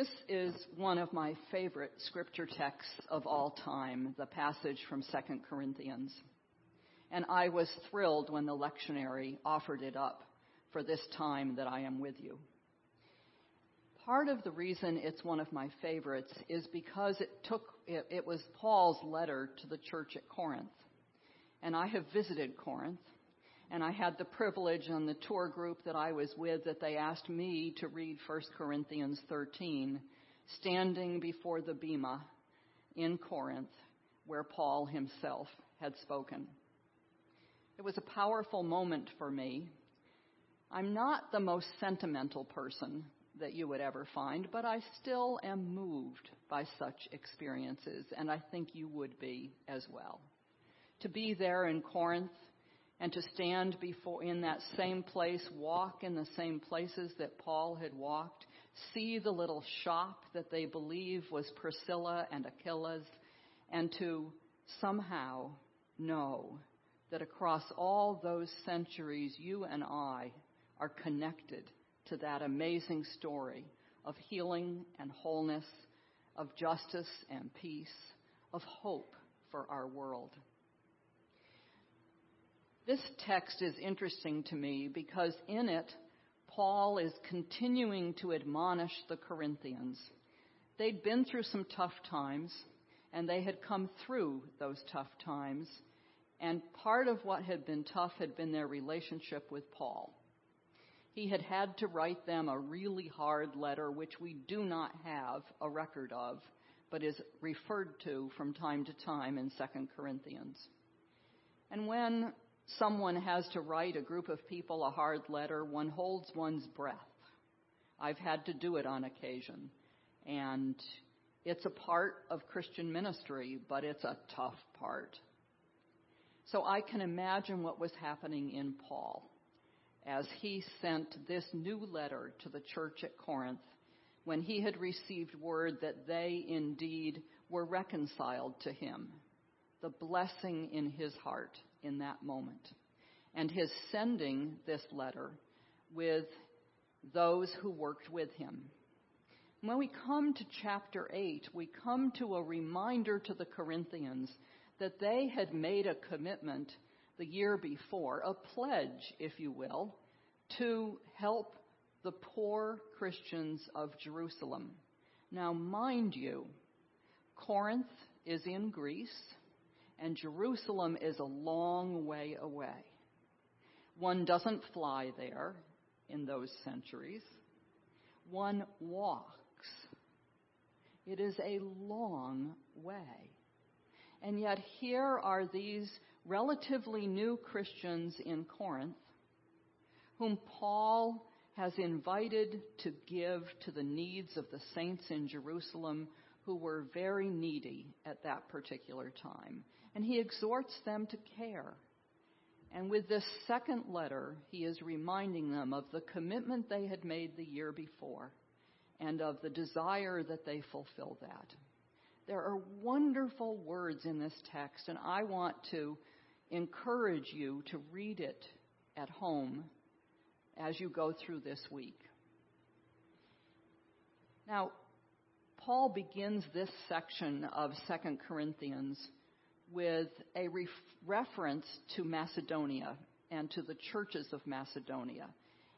This is one of my favorite scripture texts of all time, the passage from 2 Corinthians. And I was thrilled when the lectionary offered it up for this time that I am with you. Part of the reason it's one of my favorites is because it took, it, it was Paul's letter to the church at Corinth. And I have visited Corinth and I had the privilege on the tour group that I was with that they asked me to read 1 Corinthians 13, standing before the Bema in Corinth, where Paul himself had spoken. It was a powerful moment for me. I'm not the most sentimental person that you would ever find, but I still am moved by such experiences, and I think you would be as well. To be there in Corinth and to stand before in that same place, walk in the same places that Paul had walked, see the little shop that they believe was Priscilla and Aquila's, and to somehow know that across all those centuries, you and I are connected to that amazing story of healing and wholeness, of justice and peace, of hope for our world. This text is interesting to me because in it, Paul is continuing to admonish the Corinthians. They'd been through some tough times, and they had come through those tough times. And part of what had been tough had been their relationship with Paul. He had had to write them a really hard letter, which we do not have a record of, but is referred to from time to time in 2 Corinthians. And when someone has to write a group of people a hard letter, one holds one's breath. I've had to do it on occasion. And it's a part of Christian ministry, but it's a tough part. So I can imagine what was happening in Paul as he sent this new letter to the church at Corinth when he had received word that they indeed were reconciled to him, the blessing in his heart in that moment. And his sending this letter with those who worked with him. When we come to chapter 8, we come to a reminder to the Corinthians that they had made a commitment the year before, a pledge, if you will, to help the poor Christians of Jerusalem. Now, mind you, Corinth is in Greece and Jerusalem is a long way away. One doesn't fly there in those centuries. One walks. It is a long way. And yet here are these relatively new Christians in Corinth whom Paul has invited to give to the needs of the saints in Jerusalem who were very needy at that particular time and he exhorts them to care. And with this second letter, he is reminding them of the commitment they had made the year before and of the desire that they fulfill that. There are wonderful words in this text, and I want to encourage you to read it at home as you go through this week. Now, Paul begins this section of 2 Corinthians with a ref- reference to Macedonia and to the churches of Macedonia.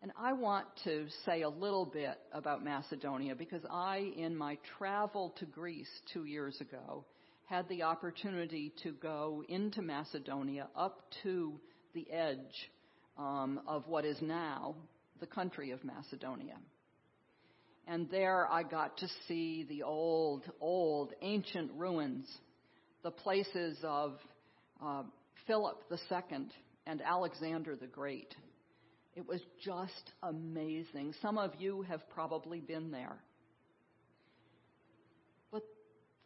And I want to say a little bit about Macedonia because I, in my travel to Greece two years ago, had the opportunity to go into Macedonia up to the edge um, of what is now the country of Macedonia. And there I got to see the old, old, ancient ruins the places of uh, Philip II and Alexander the Great. It was just amazing. Some of you have probably been there. But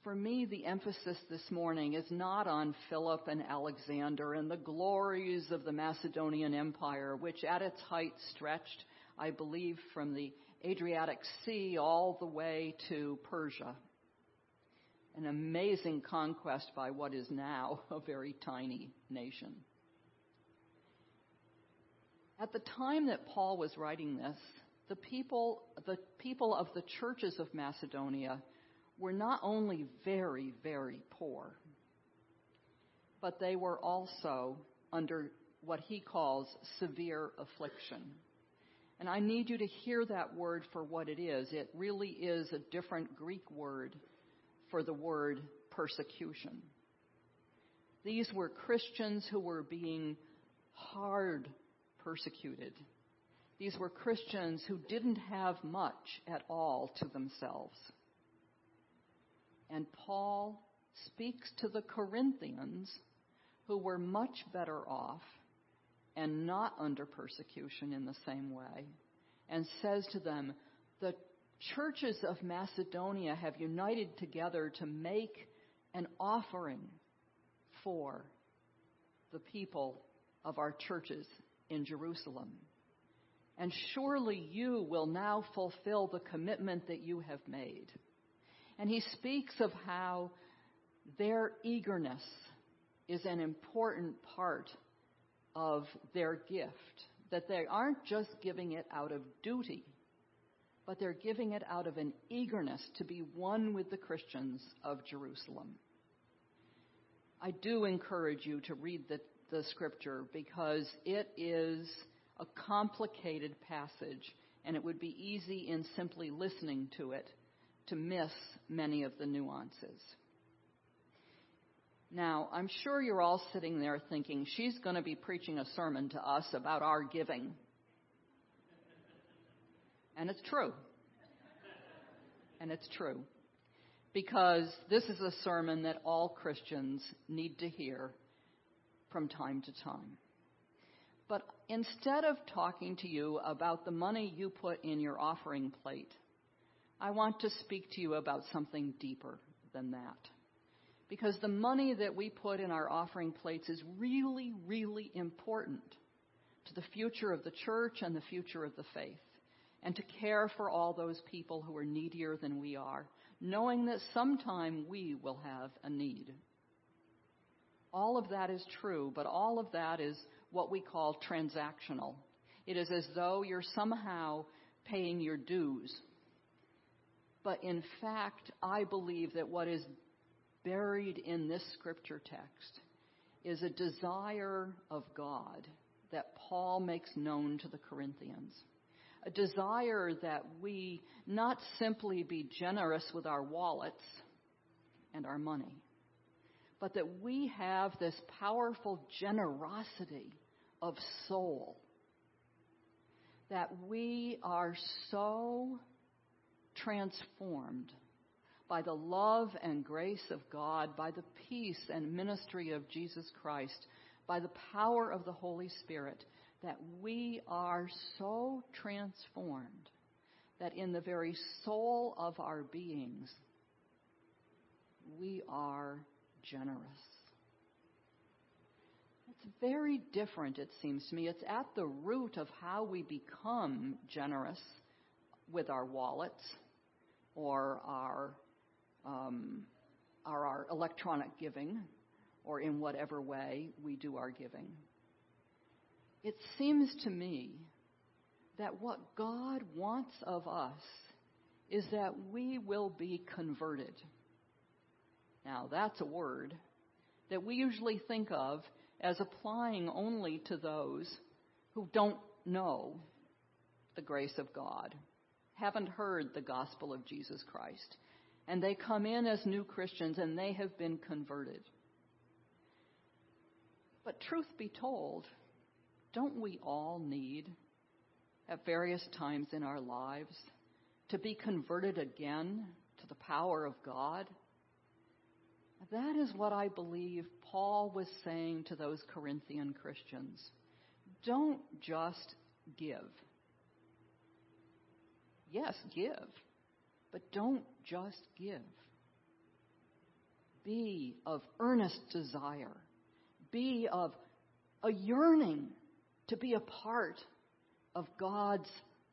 for me, the emphasis this morning is not on Philip and Alexander and the glories of the Macedonian Empire, which at its height stretched, I believe, from the Adriatic Sea all the way to Persia an amazing conquest by what is now a very tiny nation. At the time that Paul was writing this, the people, the people of the churches of Macedonia were not only very, very poor, but they were also under what he calls severe affliction. And I need you to hear that word for what it is. It really is a different Greek word for the word persecution. These were Christians who were being hard persecuted. These were Christians who didn't have much at all to themselves. And Paul speaks to the Corinthians who were much better off and not under persecution in the same way, and says to them, The churches of Macedonia have united together to make an offering for the people of our churches in Jerusalem. And surely you will now fulfill the commitment that you have made. And he speaks of how their eagerness is an important part of their gift. That they aren't just giving it out of duty, but they're giving it out of an eagerness to be one with the Christians of Jerusalem. I do encourage you to read the, the scripture because it is a complicated passage and it would be easy in simply listening to it to miss many of the nuances. Now, I'm sure you're all sitting there thinking, she's going to be preaching a sermon to us about our giving. And it's true. And it's true. Because this is a sermon that all Christians need to hear from time to time. But instead of talking to you about the money you put in your offering plate, I want to speak to you about something deeper than that because the money that we put in our offering plates is really, really important to the future of the church and the future of the faith. And to care for all those people who are needier than we are, knowing that sometime we will have a need. All of that is true, but all of that is what we call transactional. It is as though you're somehow paying your dues. But in fact, I believe that what is buried in this scripture text is a desire of God that Paul makes known to the Corinthians. A desire that we not simply be generous with our wallets and our money, but that we have this powerful generosity of soul. That we are so transformed by the love and grace of God, by the peace and ministry of Jesus Christ, by the power of the Holy Spirit, that we are so transformed that in the very soul of our beings, we are generous. It's very different, it seems to me. It's at the root of how we become generous with our wallets or our um, our electronic giving or in whatever way we do our giving. It seems to me that what God wants of us is that we will be converted. Now, that's a word that we usually think of as applying only to those who don't know the grace of God, haven't heard the gospel of Jesus Christ and they come in as new Christians and they have been converted. But truth be told, don't we all need, at various times in our lives, to be converted again to the power of God? That is what I believe Paul was saying to those Corinthian Christians. Don't just give. Yes, give. But don't just give. Be of earnest desire. Be of a yearning to be a part of God's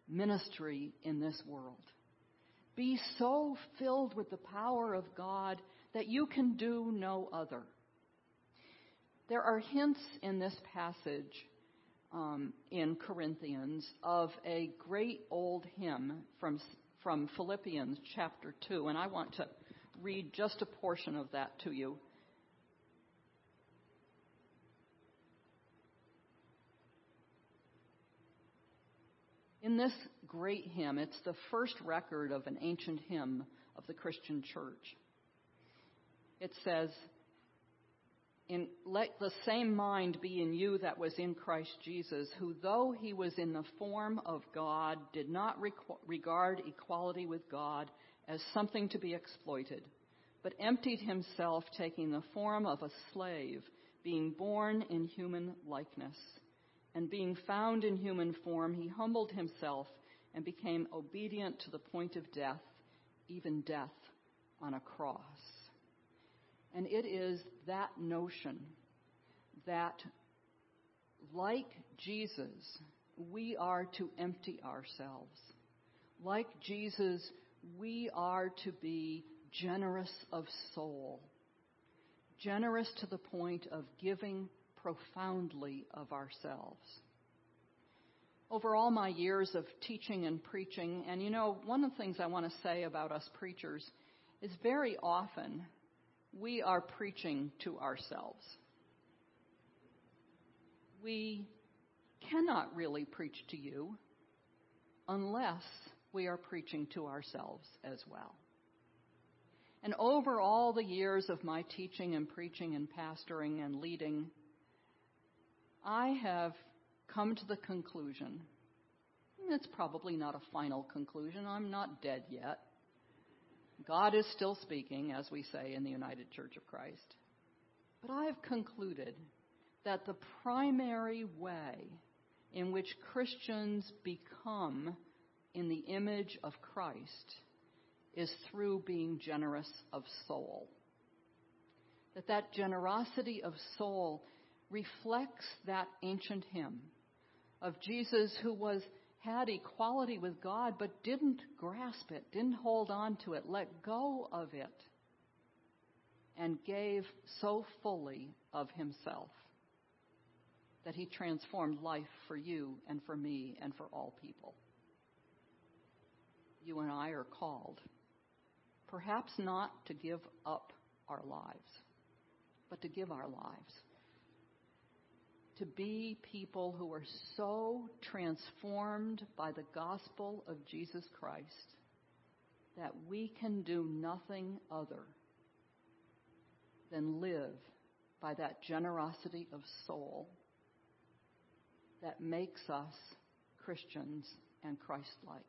ministry in this world. Be so filled with the power of God that you can do no other. There are hints in this passage um, in Corinthians of a great old hymn from, from Philippians chapter 2, and I want to read just a portion of that to you. In this great hymn, it's the first record of an ancient hymn of the Christian church. It says, in, let the same mind be in you that was in Christ Jesus, who though he was in the form of God, did not regard equality with God as something to be exploited, but emptied himself, taking the form of a slave, being born in human likeness. And being found in human form, he humbled himself and became obedient to the point of death, even death on a cross. And it is that notion that, like Jesus, we are to empty ourselves. Like Jesus, we are to be generous of soul, generous to the point of giving profoundly of ourselves. Over all my years of teaching and preaching, and you know, one of the things I want to say about us preachers is very often we are preaching to ourselves. We cannot really preach to you unless we are preaching to ourselves as well. And over all the years of my teaching and preaching and pastoring and leading, I have come to the conclusion, it's probably not a final conclusion, I'm not dead yet, God is still speaking, as we say in the United Church of Christ. But I have concluded that the primary way in which Christians become in the image of Christ is through being generous of soul. That that generosity of soul reflects that ancient hymn of Jesus who was had equality with God but didn't grasp it, didn't hold on to it, let go of it, and gave so fully of himself that he transformed life for you and for me and for all people. You and I are called, perhaps not to give up our lives, but to give our lives to be people who are so transformed by the gospel of Jesus Christ that we can do nothing other than live by that generosity of soul that makes us Christians and Christ like.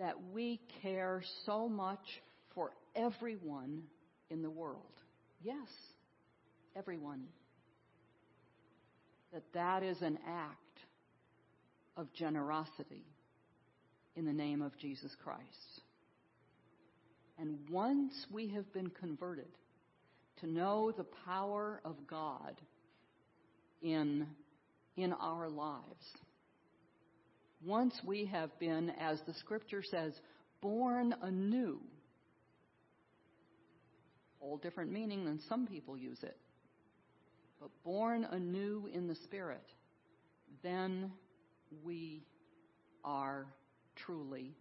That we care so much for everyone in the world. Yes, everyone that that is an act of generosity in the name of Jesus Christ. And once we have been converted to know the power of God in, in our lives, once we have been, as the scripture says, born anew, whole different meaning than some people use it but born anew in the Spirit, then we are truly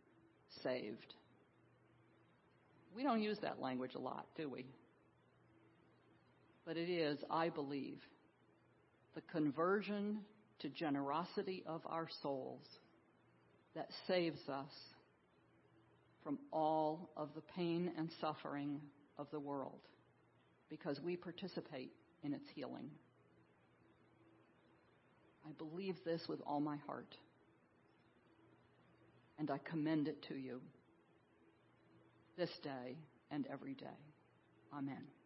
saved. We don't use that language a lot, do we? But it is, I believe, the conversion to generosity of our souls that saves us from all of the pain and suffering of the world because we participate in its healing. I believe this with all my heart, and I commend it to you this day and every day. Amen.